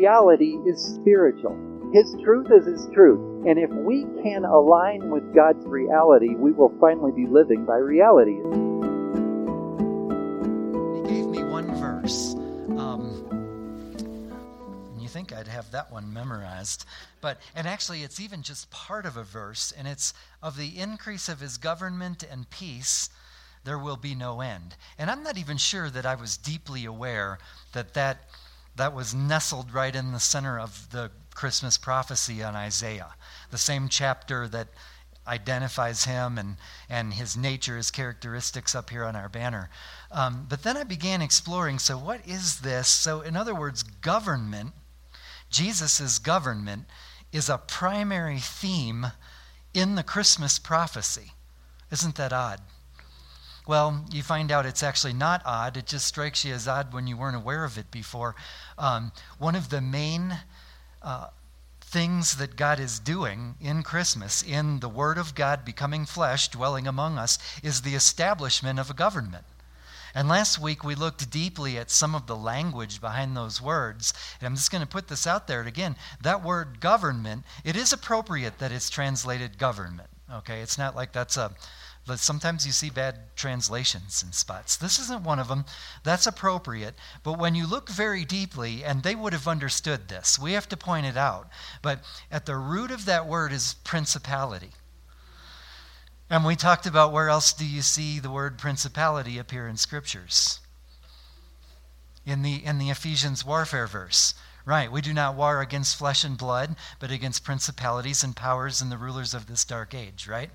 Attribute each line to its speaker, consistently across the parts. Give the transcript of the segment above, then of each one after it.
Speaker 1: reality is spiritual. His truth is His truth. And if we can align with God's reality, we will finally be living by reality.
Speaker 2: He gave me one verse. Um, you think I'd have that one memorized. But, and actually, it's even just part of a verse, and it's of the increase of His government and peace there will be no end. And I'm not even sure that I was deeply aware that that, that was nestled right in the center of the Christmas prophecy on Isaiah, the same chapter that identifies him and, and his nature, his characteristics up here on our banner. Um, but then I began exploring so, what is this? So, in other words, government, Jesus' government, is a primary theme in the Christmas prophecy. Isn't that odd? Well, you find out it's actually not odd. It just strikes you as odd when you weren't aware of it before. Um, one of the main uh, things that God is doing in Christmas, in the Word of God becoming flesh, dwelling among us, is the establishment of a government. And last week we looked deeply at some of the language behind those words. And I'm just going to put this out there again. That word government, it is appropriate that it's translated government. Okay, it's not like that's a but sometimes you see bad translations in spots. This isn't one of them. That's appropriate. But when you look very deeply, and they would have understood this, we have to point it out. But at the root of that word is principality. And we talked about where else do you see the word principality appear in scriptures? In the, in the Ephesians warfare verse. Right, we do not war against flesh and blood, but against principalities and powers and the rulers of this dark age, right?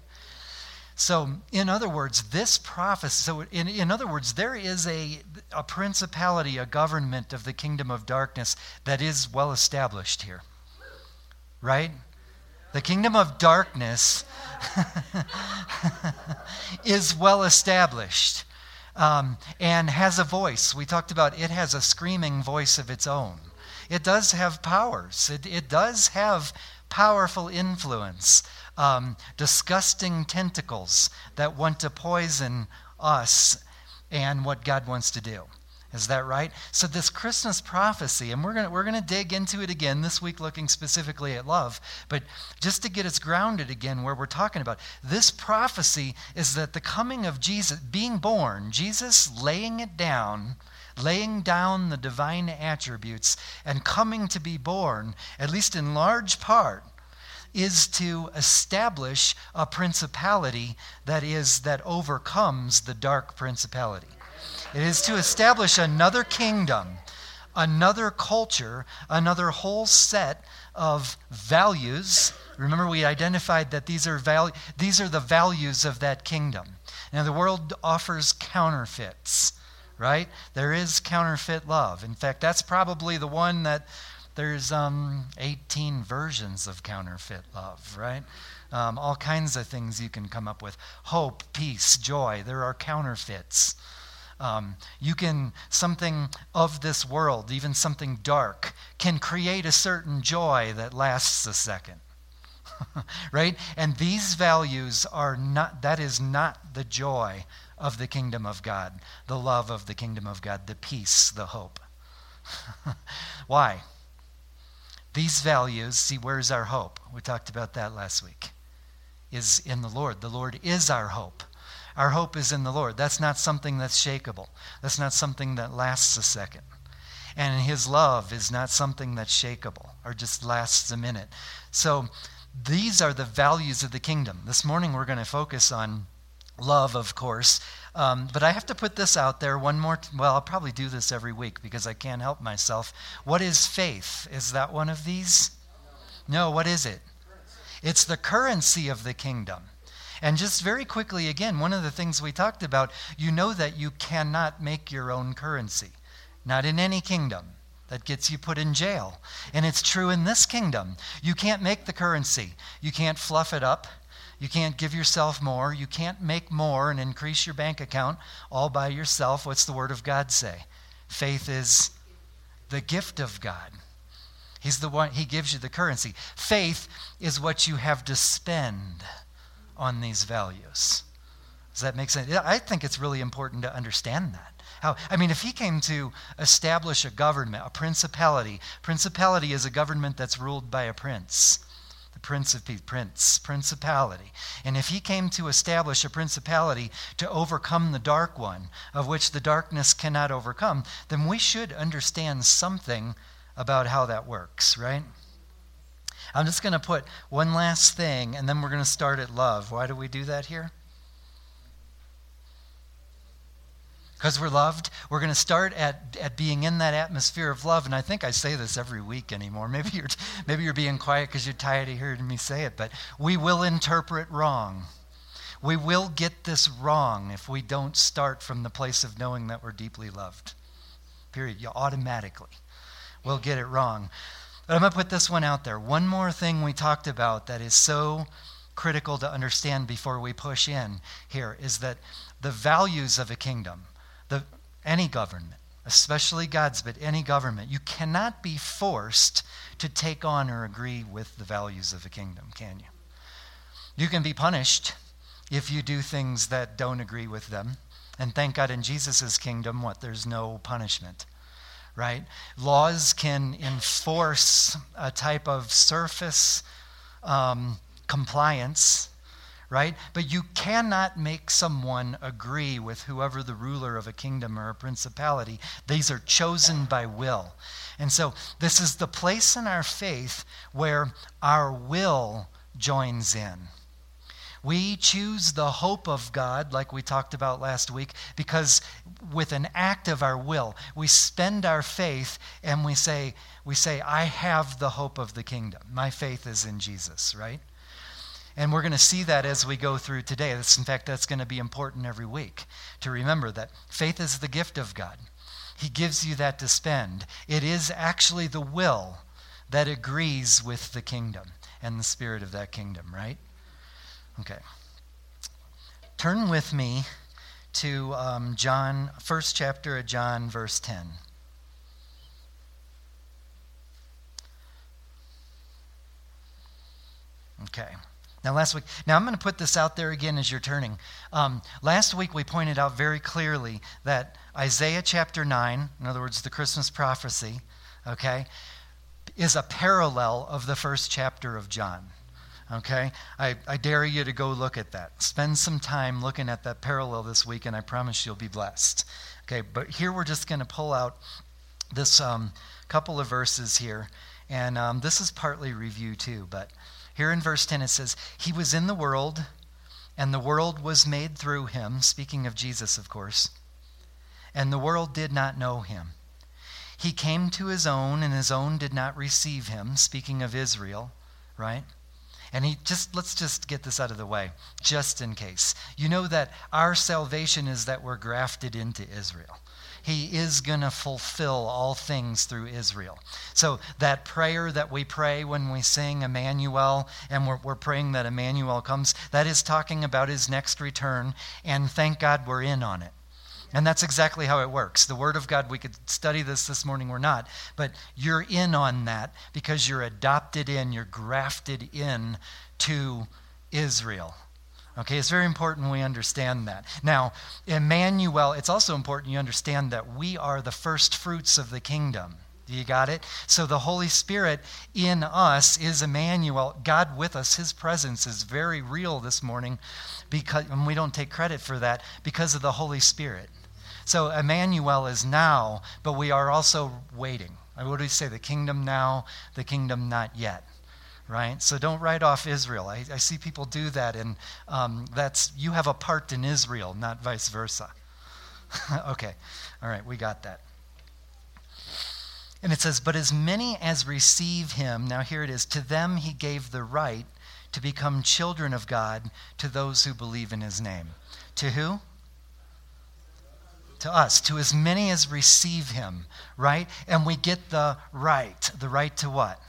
Speaker 2: So, in other words, this prophecy, so in, in other words, there is a, a principality, a government of the kingdom of darkness that is well established here. Right? The kingdom of darkness is well established um, and has a voice. We talked about it has a screaming voice of its own. It does have powers, it, it does have powerful influence um, disgusting tentacles that want to poison us and what God wants to do. Is that right? So, this Christmas prophecy, and we're going we're to dig into it again this week, looking specifically at love, but just to get us grounded again where we're talking about, this prophecy is that the coming of Jesus, being born, Jesus laying it down, laying down the divine attributes, and coming to be born, at least in large part, is to establish a principality that is that overcomes the dark principality. It is to establish another kingdom, another culture, another whole set of values. Remember, we identified that these are, val- these are the values of that kingdom. Now, the world offers counterfeits, right? There is counterfeit love. In fact, that's probably the one that there's um, 18 versions of counterfeit love, right? Um, all kinds of things you can come up with hope, peace, joy. There are counterfeits. Um, you can, something of this world, even something dark, can create a certain joy that lasts a second. right? And these values are not, that is not the joy of the kingdom of God, the love of the kingdom of God, the peace, the hope. Why? These values, see, where's our hope? We talked about that last week. Is in the Lord. The Lord is our hope. Our hope is in the Lord. That's not something that's shakable. That's not something that lasts a second. And His love is not something that's shakable or just lasts a minute. So these are the values of the kingdom. This morning we're going to focus on love, of course, um, but I have to put this out there one more. T- well, I'll probably do this every week because I can't help myself. What is faith? Is that one of these? No, what is it? It's the currency of the kingdom. And just very quickly, again, one of the things we talked about, you know that you cannot make your own currency. Not in any kingdom. That gets you put in jail. And it's true in this kingdom. You can't make the currency, you can't fluff it up. You can't give yourself more. You can't make more and increase your bank account all by yourself. What's the Word of God say? Faith is the gift of God. He's the one, He gives you the currency. Faith is what you have to spend on these values. Does that make sense? I think it's really important to understand that. How, I mean, if he came to establish a government, a principality, principality is a government that's ruled by a prince. The prince of peace, prince, principality. And if he came to establish a principality to overcome the dark one, of which the darkness cannot overcome, then we should understand something about how that works, right? I'm just going to put one last thing, and then we're going to start at love. Why do we do that here? Because we're loved. We're going to start at, at being in that atmosphere of love. And I think I say this every week anymore. Maybe you're, maybe you're being quiet because you're tired of hearing me say it, but we will interpret wrong. We will get this wrong if we don't start from the place of knowing that we're deeply loved. Period. You automatically will get it wrong. But I'm going to put this one out there. One more thing we talked about that is so critical to understand before we push in here is that the values of a kingdom, the, any government, especially God's, but any government, you cannot be forced to take on or agree with the values of a kingdom, can you? You can be punished if you do things that don't agree with them. And thank God in Jesus' kingdom, what? There's no punishment right? Laws can enforce a type of surface um, compliance, right? But you cannot make someone agree with whoever the ruler of a kingdom or a principality. These are chosen by will. And so this is the place in our faith where our will joins in. We choose the hope of God, like we talked about last week, because with an act of our will, we spend our faith and we say, we say, I have the hope of the kingdom. My faith is in Jesus, right? And we're going to see that as we go through today. That's, in fact, that's going to be important every week to remember that faith is the gift of God. He gives you that to spend. It is actually the will that agrees with the kingdom and the spirit of that kingdom, right? Okay. Turn with me to um, John, first chapter of John, verse 10. Okay. Now, last week, now I'm going to put this out there again as you're turning. Um, last week, we pointed out very clearly that Isaiah chapter 9, in other words, the Christmas prophecy, okay, is a parallel of the first chapter of John. Okay? I, I dare you to go look at that. Spend some time looking at that parallel this week, and I promise you'll be blessed. Okay, but here we're just going to pull out this um, couple of verses here. And um, this is partly review too, but here in verse 10 it says, He was in the world, and the world was made through him, speaking of Jesus, of course, and the world did not know him. He came to his own, and his own did not receive him, speaking of Israel, right? And he just let's just get this out of the way, just in case. You know that our salvation is that we're grafted into Israel. He is going to fulfill all things through Israel. So, that prayer that we pray when we sing Emmanuel, and we're, we're praying that Emmanuel comes, that is talking about his next return, and thank God we're in on it. And that's exactly how it works. The Word of God, we could study this this morning, we're not. But you're in on that because you're adopted in, you're grafted in to Israel. Okay, it's very important we understand that. Now, Emmanuel, it's also important you understand that we are the first fruits of the kingdom. Do you got it? So the Holy Spirit in us is Emmanuel, God with us. His presence is very real this morning because and we don't take credit for that because of the Holy Spirit. So Emmanuel is now, but we are also waiting. What do we say? The kingdom now, the kingdom not yet. Right? So don't write off Israel. I, I see people do that, and um, that's you have a part in Israel, not vice versa. okay. All right, we got that. And it says, But as many as receive him, now here it is, to them he gave the right to become children of God to those who believe in his name. To who? to us, to as many as receive him, right? And we get the right. The right to what?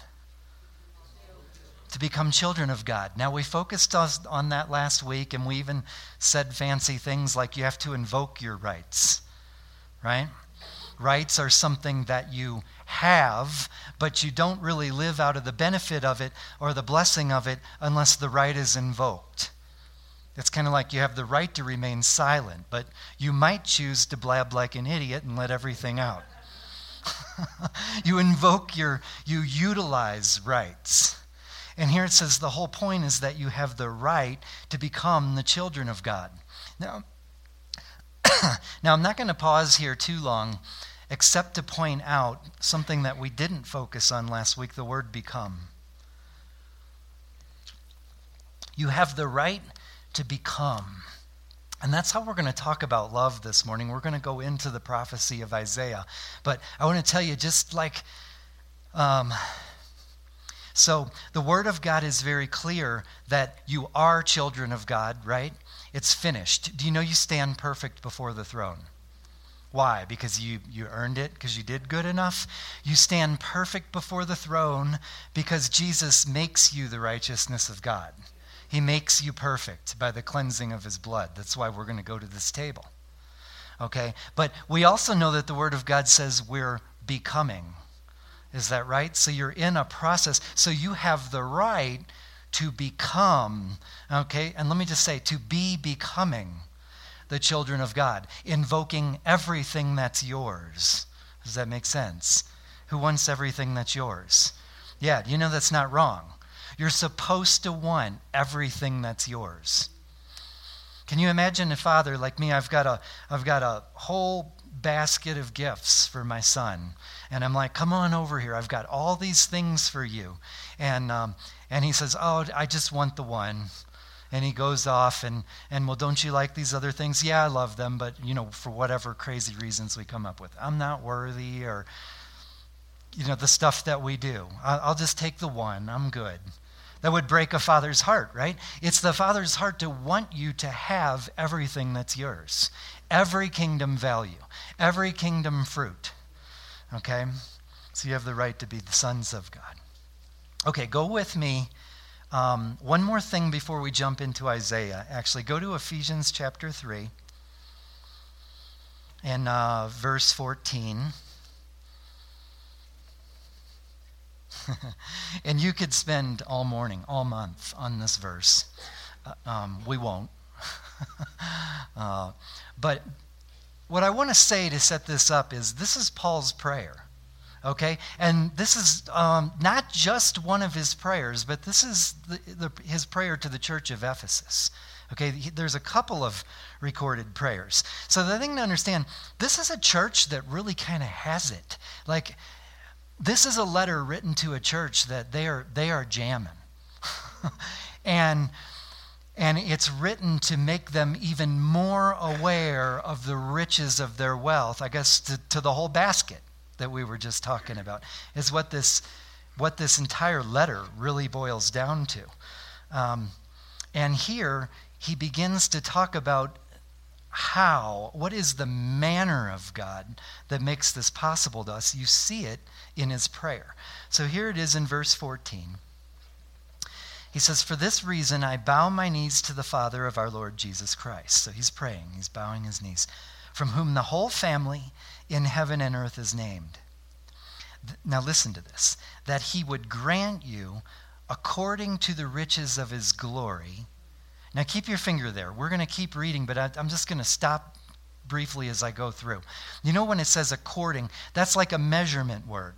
Speaker 2: To become children of God. Now, we focused on that last week, and we even said fancy things like you have to invoke your rights, right? Rights are something that you have, but you don't really live out of the benefit of it or the blessing of it unless the right is invoked. It's kind of like you have the right to remain silent, but you might choose to blab like an idiot and let everything out. you invoke your, you utilize rights. And here it says the whole point is that you have the right to become the children of God. Now, now I'm not going to pause here too long, except to point out something that we didn't focus on last week the word become. You have the right to become. And that's how we're going to talk about love this morning. We're going to go into the prophecy of Isaiah. But I want to tell you, just like, um, so the Word of God is very clear that you are children of God, right? It's finished. Do you know you stand perfect before the throne? Why? Because you, you earned it, because you did good enough? You stand perfect before the throne because Jesus makes you the righteousness of God. He makes you perfect by the cleansing of his blood. That's why we're going to go to this table. Okay? But we also know that the Word of God says we're becoming. Is that right? So you're in a process. So you have the right to become, okay? And let me just say, to be becoming the children of God, invoking everything that's yours. Does that make sense? Who wants everything that's yours? Yeah, you know that's not wrong. You're supposed to want everything that's yours. Can you imagine a father like me? I've got a, I've got a whole basket of gifts for my son. And I'm like, come on over here. I've got all these things for you. And, um, and he says, oh, I just want the one. And he goes off and, and, well, don't you like these other things? Yeah, I love them, but, you know, for whatever crazy reasons we come up with. I'm not worthy or, you know, the stuff that we do. I'll, I'll just take the one. I'm good. That would break a father's heart, right? It's the father's heart to want you to have everything that's yours, every kingdom value, every kingdom fruit. Okay? So you have the right to be the sons of God. Okay, go with me. Um, one more thing before we jump into Isaiah. Actually, go to Ephesians chapter 3 and uh, verse 14. and you could spend all morning, all month on this verse. Uh, um, we won't. uh, but what I want to say to set this up is this is Paul's prayer. Okay? And this is um, not just one of his prayers, but this is the, the, his prayer to the church of Ephesus. Okay, there's a couple of recorded prayers. So the thing to understand, this is a church that really kind of has it. Like, this is a letter written to a church that they are, they are jamming. and, and it's written to make them even more aware of the riches of their wealth, I guess, to, to the whole basket that we were just talking about, is what this, what this entire letter really boils down to. Um, and here he begins to talk about how, what is the manner of God that makes this possible to us? You see it in his prayer. So here it is in verse 14. He says, For this reason I bow my knees to the Father of our Lord Jesus Christ. So he's praying, he's bowing his knees, from whom the whole family in heaven and earth is named. Now listen to this that he would grant you, according to the riches of his glory, now keep your finger there. We're going to keep reading, but I, I'm just going to stop briefly as I go through. You know, when it says according, that's like a measurement word.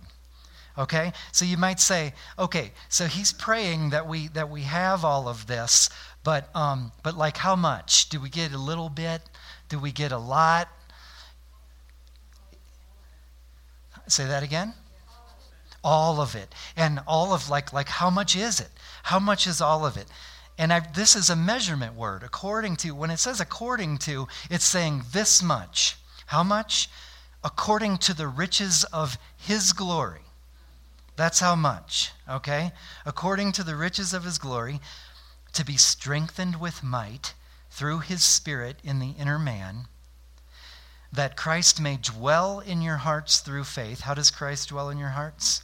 Speaker 2: Okay? So you might say, okay, so he's praying that we that we have all of this, but um, but like how much? Do we get a little bit? Do we get a lot? Say that again? All of it. And all of like like how much is it? How much is all of it? And I, this is a measurement word. According to, when it says according to, it's saying this much. How much? According to the riches of his glory. That's how much, okay? According to the riches of his glory, to be strengthened with might through his Spirit in the inner man, that Christ may dwell in your hearts through faith. How does Christ dwell in your hearts?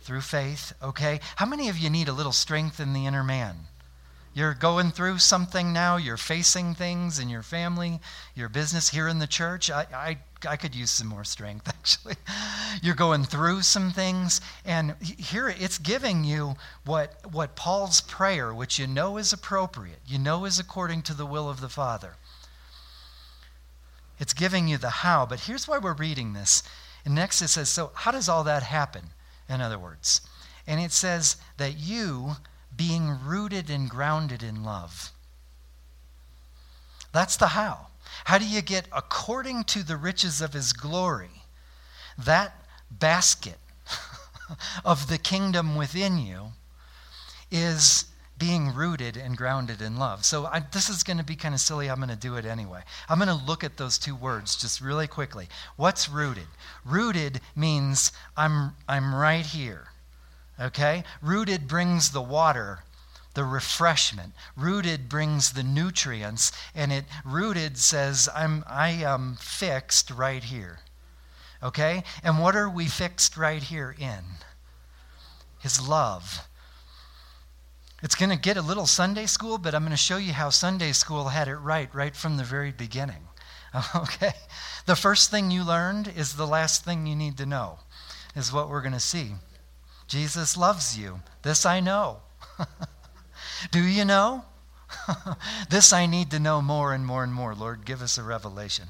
Speaker 2: Through faith, okay? How many of you need a little strength in the inner man? You're going through something now, you're facing things in your family, your business, here in the church. I, I I could use some more strength, actually. You're going through some things, and here it's giving you what, what Paul's prayer, which you know is appropriate, you know is according to the will of the Father. It's giving you the how, but here's why we're reading this. And next it says, So, how does all that happen, in other words? And it says that you, being rooted and grounded in love, that's the how. How do you get according to the riches of his glory? That basket of the kingdom within you is being rooted and grounded in love. So I, this is going to be kind of silly. I'm going to do it anyway. I'm going to look at those two words just really quickly. What's rooted? Rooted means I'm, I'm right here. Okay? Rooted brings the water the refreshment. Rooted brings the nutrients, and it rooted says, I'm I am fixed right here. Okay? And what are we fixed right here in? His love. It's going to get a little Sunday school, but I'm going to show you how Sunday school had it right, right from the very beginning. Okay? The first thing you learned is the last thing you need to know, is what we're going to see. Jesus loves you. This I know. Do you know? this I need to know more and more and more. Lord, give us a revelation.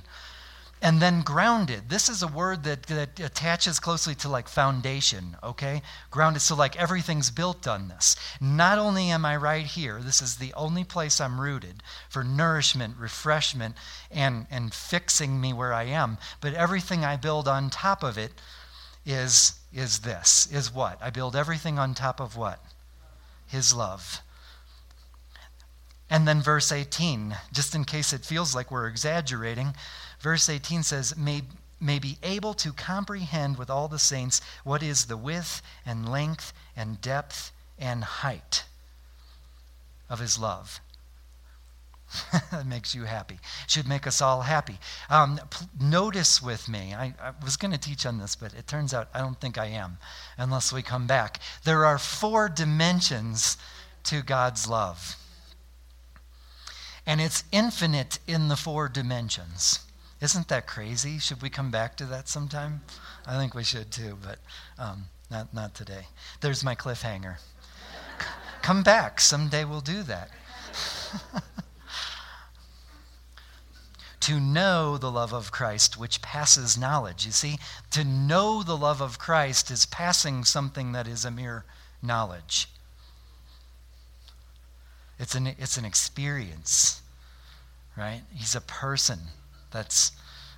Speaker 2: And then grounded. This is a word that, that attaches closely to like foundation, okay? Grounded. So, like everything's built on this. Not only am I right here, this is the only place I'm rooted for nourishment, refreshment, and, and fixing me where I am, but everything I build on top of it is, is this. Is what? I build everything on top of what? His love. And then verse 18, just in case it feels like we're exaggerating, verse 18 says, may, may be able to comprehend with all the saints what is the width and length and depth and height of his love. that makes you happy. Should make us all happy. Um, p- notice with me, I, I was going to teach on this, but it turns out I don't think I am unless we come back. There are four dimensions to God's love and it's infinite in the four dimensions. Isn't that crazy? Should we come back to that sometime? I think we should too, but um, not, not today. There's my cliffhanger. come back. Someday we'll do that. to know the love of Christ, which passes knowledge. You see, to know the love of Christ is passing something that is a mere knowledge. It's an, it's an experience, right? He's a person. That's,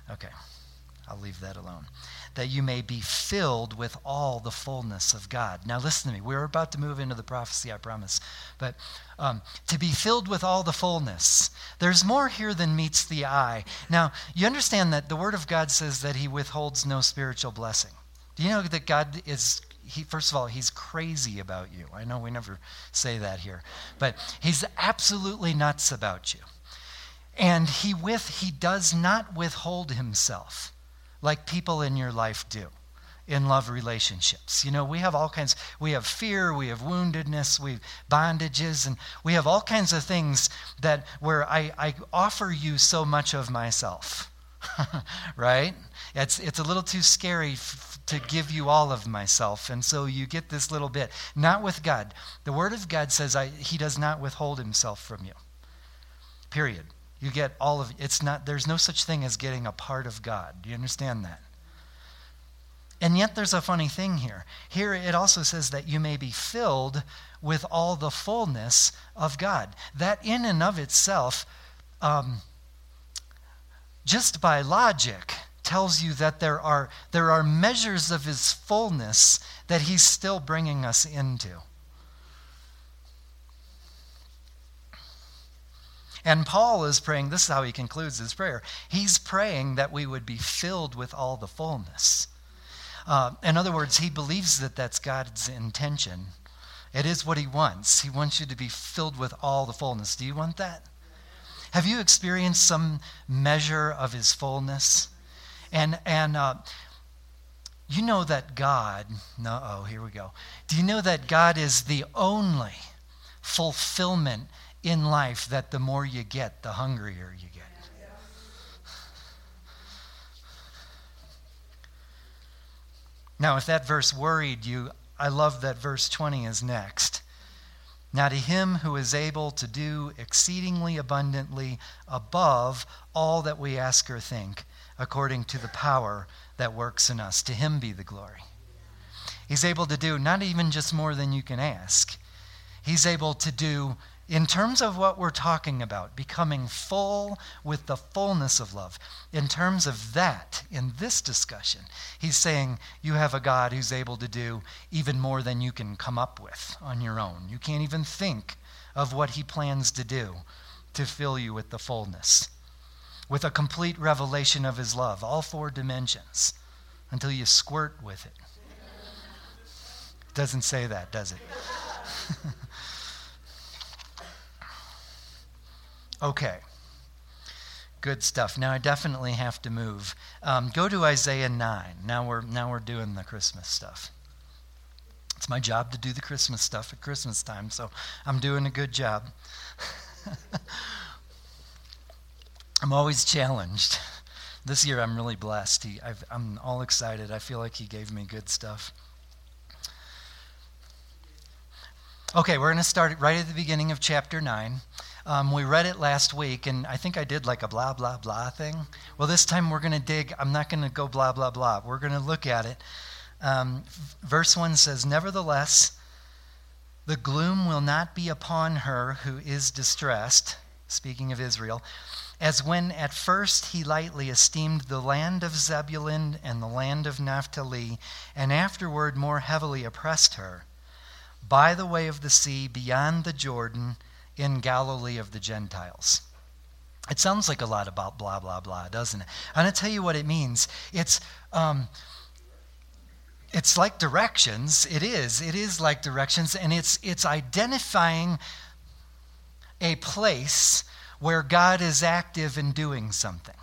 Speaker 2: okay, I'll leave that alone. That you may be filled with all the fullness of God. Now, listen to me. We're about to move into the prophecy, I promise. But um, to be filled with all the fullness, there's more here than meets the eye. Now, you understand that the Word of God says that He withholds no spiritual blessing. Do you know that God is he, first of all, he's crazy about you. I know we never say that here, but he's absolutely nuts about you. And he with he does not withhold himself like people in your life do in love relationships. You know, we have all kinds we have fear, we have woundedness, we have bondages and we have all kinds of things that where I, I offer you so much of myself. right? It's it's a little too scary f- to give you all of myself. And so you get this little bit. Not with God. The Word of God says I, He does not withhold Himself from you. Period. You get all of it's not there's no such thing as getting a part of God. Do you understand that? And yet there's a funny thing here. Here it also says that you may be filled with all the fullness of God. That in and of itself, um, just by logic, tells you that there are, there are measures of his fullness that he's still bringing us into. And Paul is praying, this is how he concludes his prayer. He's praying that we would be filled with all the fullness. Uh, in other words, he believes that that's God's intention. It is what he wants. He wants you to be filled with all the fullness. Do you want that? Have you experienced some measure of his fullness? And, and uh, you know that God, no, oh, here we go. Do you know that God is the only fulfillment in life that the more you get, the hungrier you get? Now, if that verse worried you, I love that verse 20 is next. Now, to him who is able to do exceedingly abundantly above all that we ask or think, according to the power that works in us, to him be the glory. He's able to do not even just more than you can ask, he's able to do in terms of what we're talking about, becoming full with the fullness of love, in terms of that, in this discussion, he's saying you have a God who's able to do even more than you can come up with on your own. You can't even think of what he plans to do to fill you with the fullness, with a complete revelation of his love, all four dimensions, until you squirt with it. Doesn't say that, does it? Okay. Good stuff. Now I definitely have to move. Um, go to Isaiah 9. Now we're, now we're doing the Christmas stuff. It's my job to do the Christmas stuff at Christmas time, so I'm doing a good job. I'm always challenged. This year I'm really blessed. He, i am all excited. I feel like he gave me good stuff. Okay, we're going to start right at the beginning of chapter 9. Um, we read it last week, and I think I did like a blah, blah, blah thing. Well, this time we're going to dig. I'm not going to go blah, blah, blah. We're going to look at it. Um, verse 1 says, Nevertheless, the gloom will not be upon her who is distressed, speaking of Israel, as when at first he lightly esteemed the land of Zebulun and the land of Naphtali, and afterward more heavily oppressed her, by the way of the sea beyond the Jordan in Galilee of the Gentiles. It sounds like a lot about blah, blah, blah, doesn't it? I'm going to tell you what it means. It's, um, it's like directions. It is. It is like directions, and it's, it's identifying a place where God is active in doing something.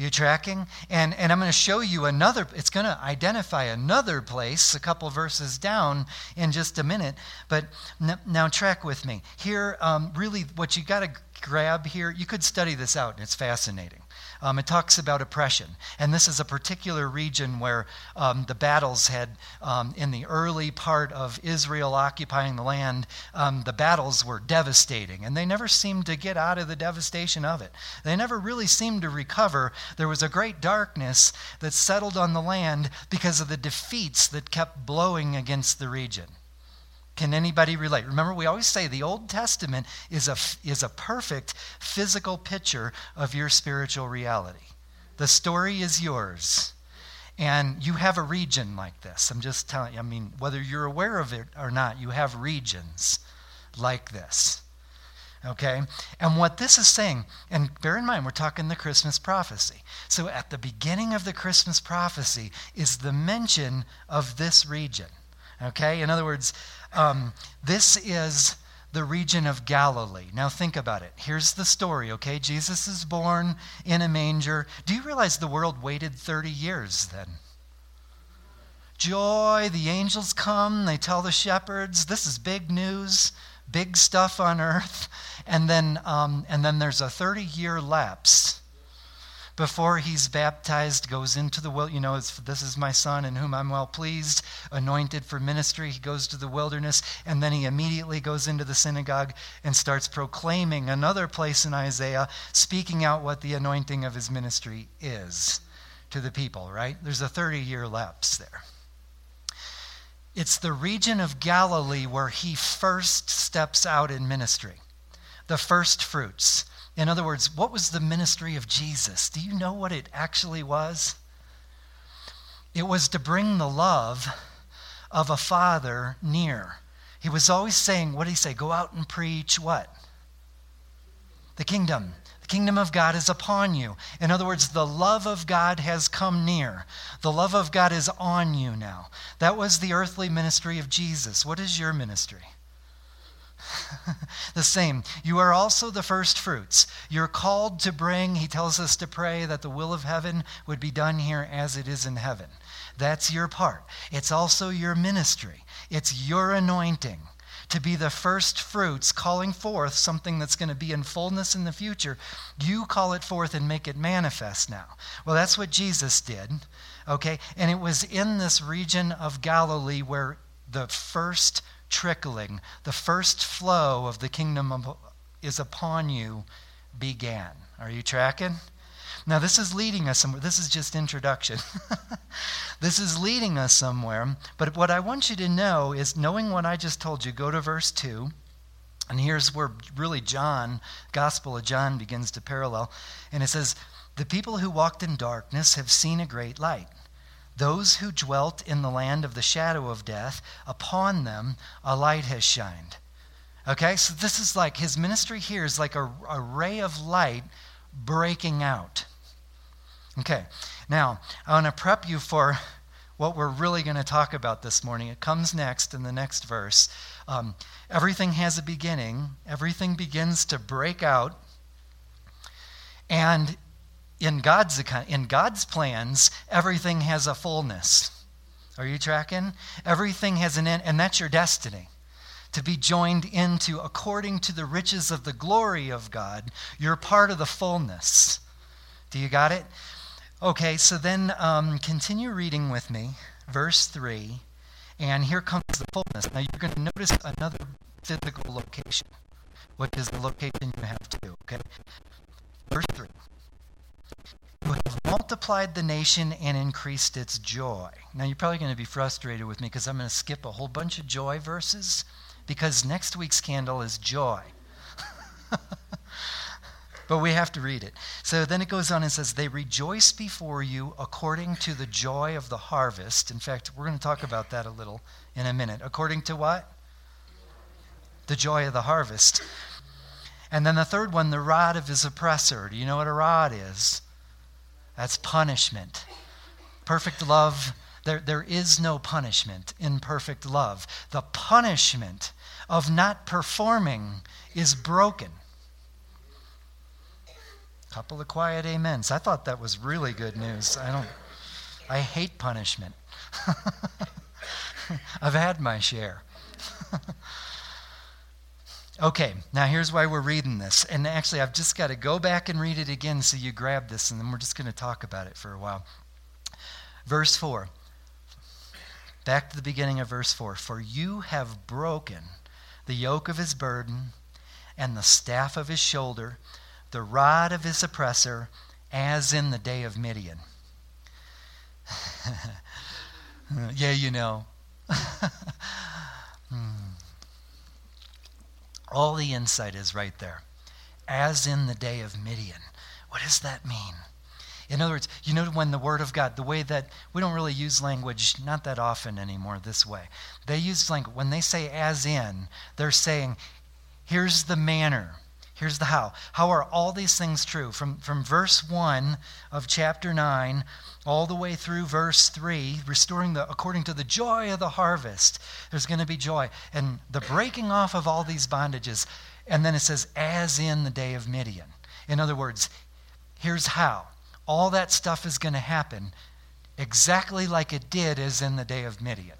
Speaker 2: You tracking? And, and I'm going to show you another, it's going to identify another place a couple verses down in just a minute. But n- now track with me. Here, um, really, what you got to grab here, you could study this out, and it's fascinating. Um, it talks about oppression. And this is a particular region where um, the battles had, um, in the early part of Israel occupying the land, um, the battles were devastating. And they never seemed to get out of the devastation of it. They never really seemed to recover. There was a great darkness that settled on the land because of the defeats that kept blowing against the region. Can anybody relate? Remember, we always say the Old Testament is a, is a perfect physical picture of your spiritual reality. The story is yours. And you have a region like this. I'm just telling you, I mean, whether you're aware of it or not, you have regions like this. Okay? And what this is saying, and bear in mind, we're talking the Christmas prophecy. So at the beginning of the Christmas prophecy is the mention of this region. Okay? In other words, um, this is the region of Galilee. Now think about it. Here's the story, okay? Jesus is born in a manger. Do you realize the world waited 30 years then? Joy, the angels come, they tell the shepherds, this is big news, big stuff on earth. And then, um, and then there's a 30 year lapse before he's baptized, goes into the will. You know, this is my son in whom I'm well pleased, anointed for ministry. He goes to the wilderness, and then he immediately goes into the synagogue and starts proclaiming another place in Isaiah, speaking out what the anointing of his ministry is to the people, right? There's a 30 year lapse there. It's the region of Galilee where he first steps out in ministry, the first fruits. In other words, what was the ministry of Jesus? Do you know what it actually was? It was to bring the love of a father near. He was always saying, what did he say? Go out and preach what? The kingdom. The kingdom of God is upon you. In other words, the love of God has come near. The love of God is on you now. That was the earthly ministry of Jesus. What is your ministry? the same. You are also the first fruits. You're called to bring, he tells us to pray that the will of heaven would be done here as it is in heaven. That's your part. It's also your ministry, it's your anointing. to be the first fruits, calling forth something that's going to be in fullness in the future. You call it forth and make it manifest now. Well, that's what Jesus did, okay? And it was in this region of Galilee where the first trickling, the first flow of the kingdom of, is upon you began. Are you tracking? Now, this is leading us somewhere. This is just introduction. this is leading us somewhere. But what I want you to know is knowing what I just told you, go to verse 2. And here's where really John, Gospel of John, begins to parallel. And it says, The people who walked in darkness have seen a great light. Those who dwelt in the land of the shadow of death, upon them a light has shined. Okay, so this is like his ministry here is like a, a ray of light breaking out. Okay, now I want to prep you for what we're really going to talk about this morning. It comes next in the next verse. Um, everything has a beginning, everything begins to break out. And in God's, in God's plans, everything has a fullness. Are you tracking? Everything has an end, and that's your destiny. To be joined into, according to the riches of the glory of God, you're part of the fullness. Do you got it? Okay, so then um, continue reading with me, verse 3, and here comes the fullness. Now you're going to notice another physical location, which is the location you have too, okay? Verse 3. You have multiplied the nation and increased its joy. Now you're probably going to be frustrated with me because I'm going to skip a whole bunch of joy verses because next week's candle is joy. but we have to read it. So then it goes on and says, They rejoice before you according to the joy of the harvest. In fact, we're going to talk about that a little in a minute. According to what? The joy of the harvest. And then the third one, the rod of his oppressor. Do you know what a rod is? That's punishment. Perfect love, there, there is no punishment in perfect love. The punishment of not performing is broken. Couple of quiet amens. I thought that was really good news. I don't I hate punishment. I've had my share. okay, now here's why we're reading this. And actually, I've just got to go back and read it again so you grab this, and then we're just going to talk about it for a while. Verse 4. Back to the beginning of verse 4. For you have broken the yoke of his burden and the staff of his shoulder the rod of his oppressor, as in the day of Midian. yeah, you know. hmm. All the insight is right there. As in the day of Midian. What does that mean? In other words, you know, when the Word of God, the way that we don't really use language, not that often anymore this way. They use language, when they say as in, they're saying, here's the manner Here's the how. How are all these things true? From, from verse 1 of chapter 9 all the way through verse 3, restoring the, according to the joy of the harvest, there's going to be joy. And the breaking off of all these bondages. And then it says, as in the day of Midian. In other words, here's how. All that stuff is going to happen exactly like it did as in the day of Midian.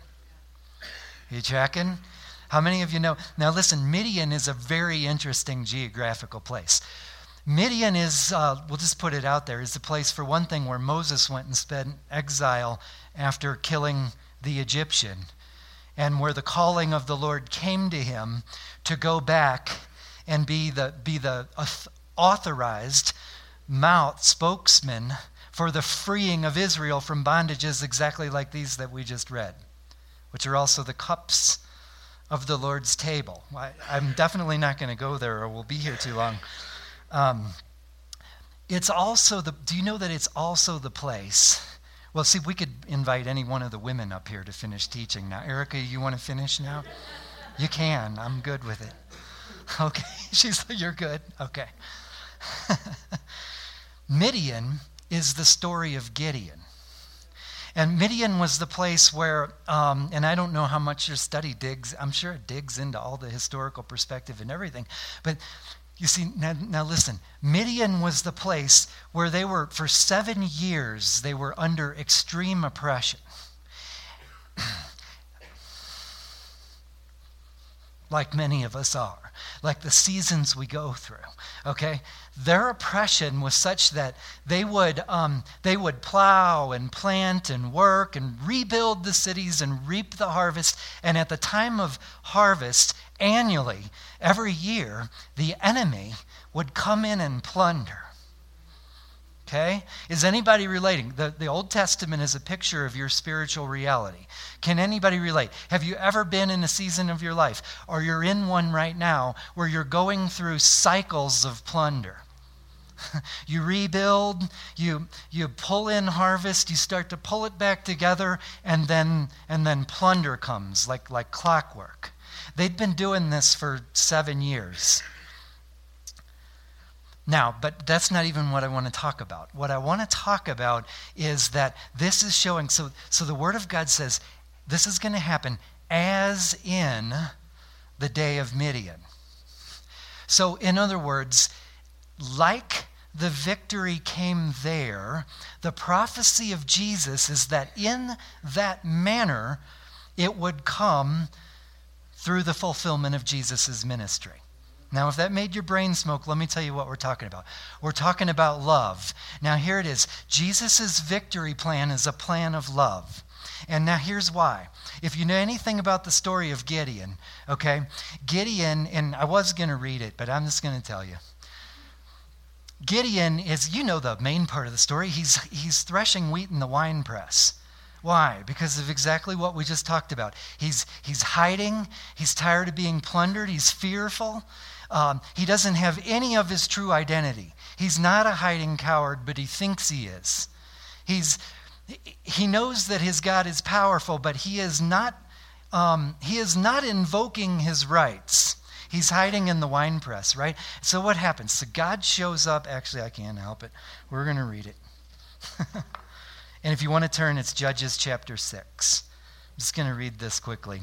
Speaker 2: You checking? How many of you know? Now, listen, Midian is a very interesting geographical place. Midian is, uh, we'll just put it out there, is the place, for one thing, where Moses went and spent exile after killing the Egyptian, and where the calling of the Lord came to him to go back and be the, be the authorized mouth, spokesman for the freeing of Israel from bondages exactly like these that we just read, which are also the cups of the Lord's table. I, am definitely not going to go there or we'll be here too long. Um, it's also the, do you know that it's also the place? Well, see, we could invite any one of the women up here to finish teaching now. Erica, you want to finish now? You can. I'm good with it. Okay. She's, you're good. Okay. Midian is the story of Gideon. And Midian was the place where, um, and I don't know how much your study digs, I'm sure it digs into all the historical perspective and everything. But you see, now, now listen, Midian was the place where they were, for seven years, they were under extreme oppression. Like many of us are, like the seasons we go through. Okay? Their oppression was such that they would, um, they would plow and plant and work and rebuild the cities and reap the harvest. And at the time of harvest, annually, every year, the enemy would come in and plunder. Okay? Is anybody relating? The, the Old Testament is a picture of your spiritual reality. Can anybody relate? Have you ever been in a season of your life, or you're in one right now, where you're going through cycles of plunder? you rebuild, you, you pull in harvest, you start to pull it back together, and then, and then plunder comes like, like clockwork. They'd been doing this for seven years. Now, but that's not even what I want to talk about. What I want to talk about is that this is showing, so, so the Word of God says this is going to happen as in the day of Midian. So, in other words, like the victory came there, the prophecy of Jesus is that in that manner it would come through the fulfillment of Jesus' ministry. Now, if that made your brain smoke, let me tell you what we're talking about. We're talking about love. Now, here it is Jesus' victory plan is a plan of love. And now here's why. If you know anything about the story of Gideon, okay, Gideon, and I was going to read it, but I'm just going to tell you. Gideon is, you know the main part of the story. He's, he's threshing wheat in the wine press. Why? Because of exactly what we just talked about. He's, he's hiding, he's tired of being plundered, he's fearful, um, he doesn't have any of his true identity. He's not a hiding coward, but he thinks he is. He's, he knows that his God is powerful, but he is not, um, he is not invoking his rights. He's hiding in the wine press, right? So what happens? So God shows up. Actually, I can't help it. We're going to read it. and if you want to turn, it's Judges chapter 6. I'm just going to read this quickly.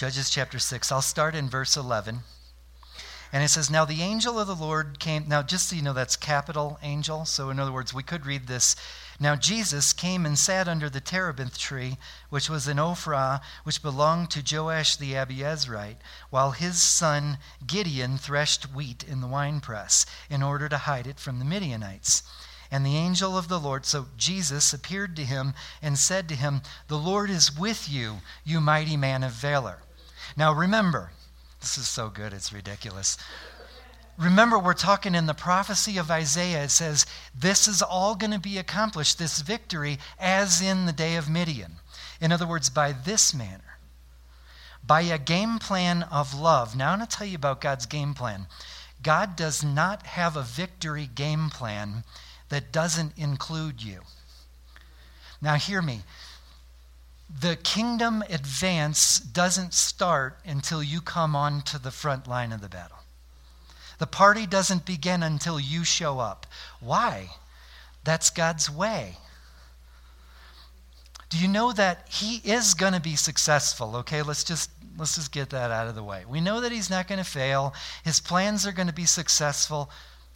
Speaker 2: Judges chapter 6. I'll start in verse 11. And it says, Now the angel of the Lord came. Now, just so you know, that's capital angel. So, in other words, we could read this. Now, Jesus came and sat under the terebinth tree, which was in Ophrah, which belonged to Joash the Abiezrite, while his son Gideon threshed wheat in the winepress in order to hide it from the Midianites. And the angel of the Lord, so Jesus, appeared to him and said to him, The Lord is with you, you mighty man of valor. Now remember, this is so good, it's ridiculous. Remember, we're talking in the prophecy of Isaiah. It says, This is all going to be accomplished, this victory, as in the day of Midian. In other words, by this manner, by a game plan of love. Now, I'm going to tell you about God's game plan. God does not have a victory game plan that doesn't include you. Now, hear me the kingdom advance doesn't start until you come onto the front line of the battle. The party doesn't begin until you show up. Why? That's God's way. Do you know that he is going to be successful? Okay, let's just let's just get that out of the way. We know that he's not going to fail. His plans are going to be successful.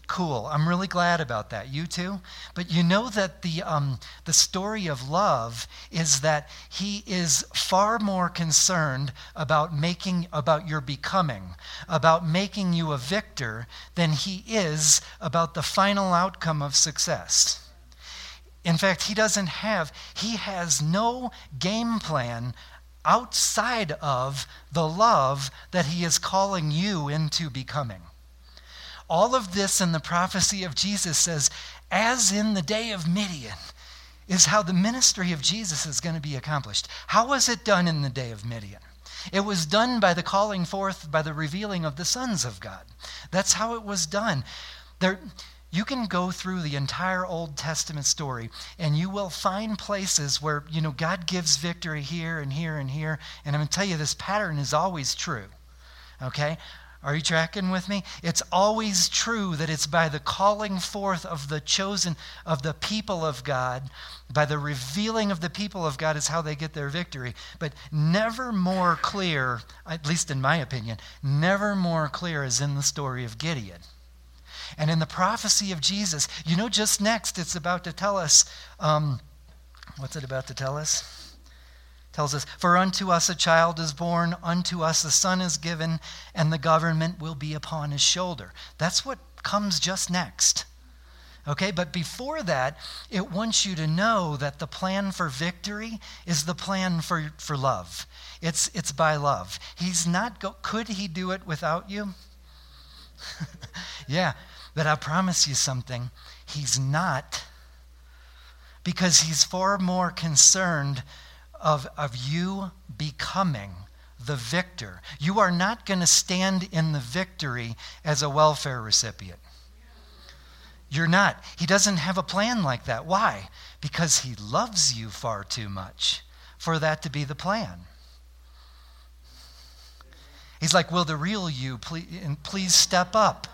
Speaker 2: Cool. I'm really glad about that. You too? But you know that the, um, the story of love is that he is far more concerned about making, about your becoming, about making you a victor than he is about the final outcome of success. In fact, he doesn't have, he has no game plan outside of the love that he is calling you into becoming. All of this in the prophecy of Jesus says, as in the day of Midian, is how the ministry of Jesus is going to be accomplished. How was it done in the day of Midian? It was done by the calling forth, by the revealing of the sons of God. That's how it was done. There, you can go through the entire Old Testament story and you will find places where, you know, God gives victory here and here and here. And I'm going to tell you, this pattern is always true. Okay? Are you tracking with me? It's always true that it's by the calling forth of the chosen, of the people of God, by the revealing of the people of God is how they get their victory. But never more clear, at least in my opinion, never more clear is in the story of Gideon. And in the prophecy of Jesus, you know, just next it's about to tell us um, what's it about to tell us? Tells us, For unto us a child is born, unto us a son is given, and the government will be upon his shoulder. That's what comes just next. Okay, but before that, it wants you to know that the plan for victory is the plan for, for love. It's, it's by love. He's not, go- could he do it without you? yeah, but I promise you something. He's not, because he's far more concerned of, of you becoming the victor. You are not going to stand in the victory as a welfare recipient. You're not. He doesn't have a plan like that. Why? Because he loves you far too much for that to be the plan. He's like, Will the real you please, please step up?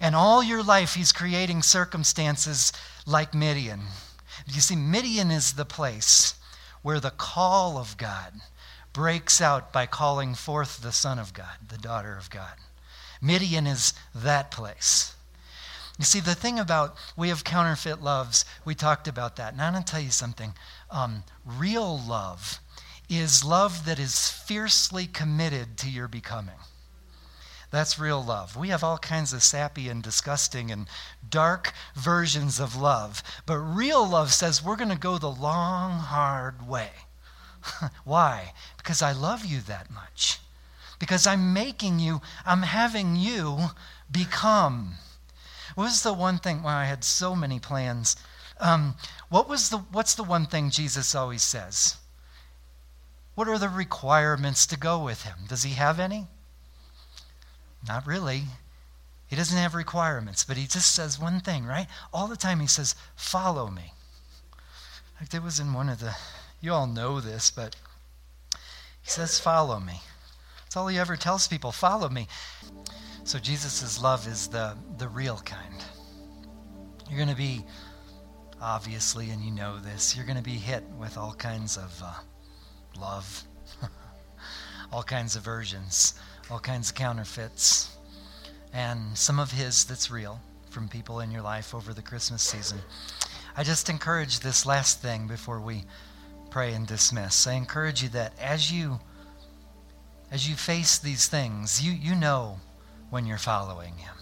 Speaker 2: And all your life, he's creating circumstances like Midian. You see, Midian is the place where the call of God breaks out by calling forth the Son of God, the daughter of God. Midian is that place. You see, the thing about we have counterfeit loves, we talked about that. And I'm going to tell you something. Um, real love is love that is fiercely committed to your becoming. That's real love. We have all kinds of sappy and disgusting and dark versions of love. But real love says we're going to go the long, hard way. Why? Because I love you that much. Because I'm making you, I'm having you become. What was the one thing? Well, I had so many plans. Um, what was the, what's the one thing Jesus always says? What are the requirements to go with him? Does he have any? Not really. He doesn't have requirements, but he just says one thing, right? All the time he says, Follow me. Like there was in one of the, you all know this, but he says, Follow me. That's all he ever tells people, Follow me. So Jesus' love is the, the real kind. You're going to be, obviously, and you know this, you're going to be hit with all kinds of uh, love, all kinds of versions, all kinds of counterfeits, and some of his that's real from people in your life over the Christmas season. I just encourage this last thing before we pray and dismiss. I encourage you that as you as you face these things, you, you know when you're following Him,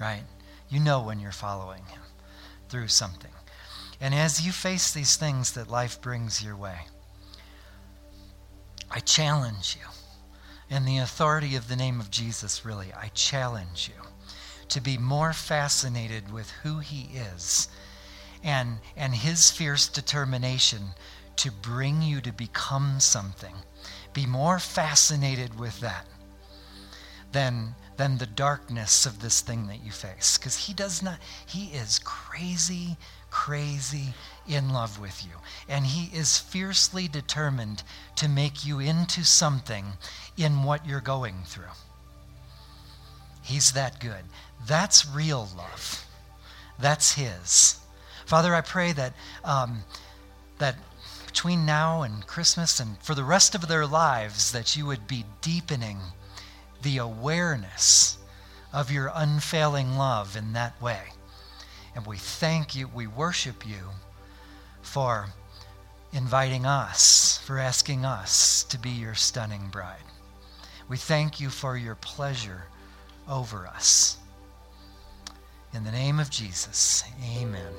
Speaker 2: right? You know when you're following Him through something. And as you face these things that life brings your way, I challenge you, in the authority of the name of Jesus, really, I challenge you to be more fascinated with who He is and, and His fierce determination to bring you to become something. Be more fascinated with that than than the darkness of this thing that you face. Because he does not, he is crazy, crazy in love with you. And he is fiercely determined to make you into something in what you're going through. He's that good. That's real love. That's his. Father, I pray that, um, that between now and Christmas and for the rest of their lives, that you would be deepening the awareness of your unfailing love in that way. And we thank you, we worship you for inviting us, for asking us to be your stunning bride. We thank you for your pleasure over us. In the name of Jesus, amen.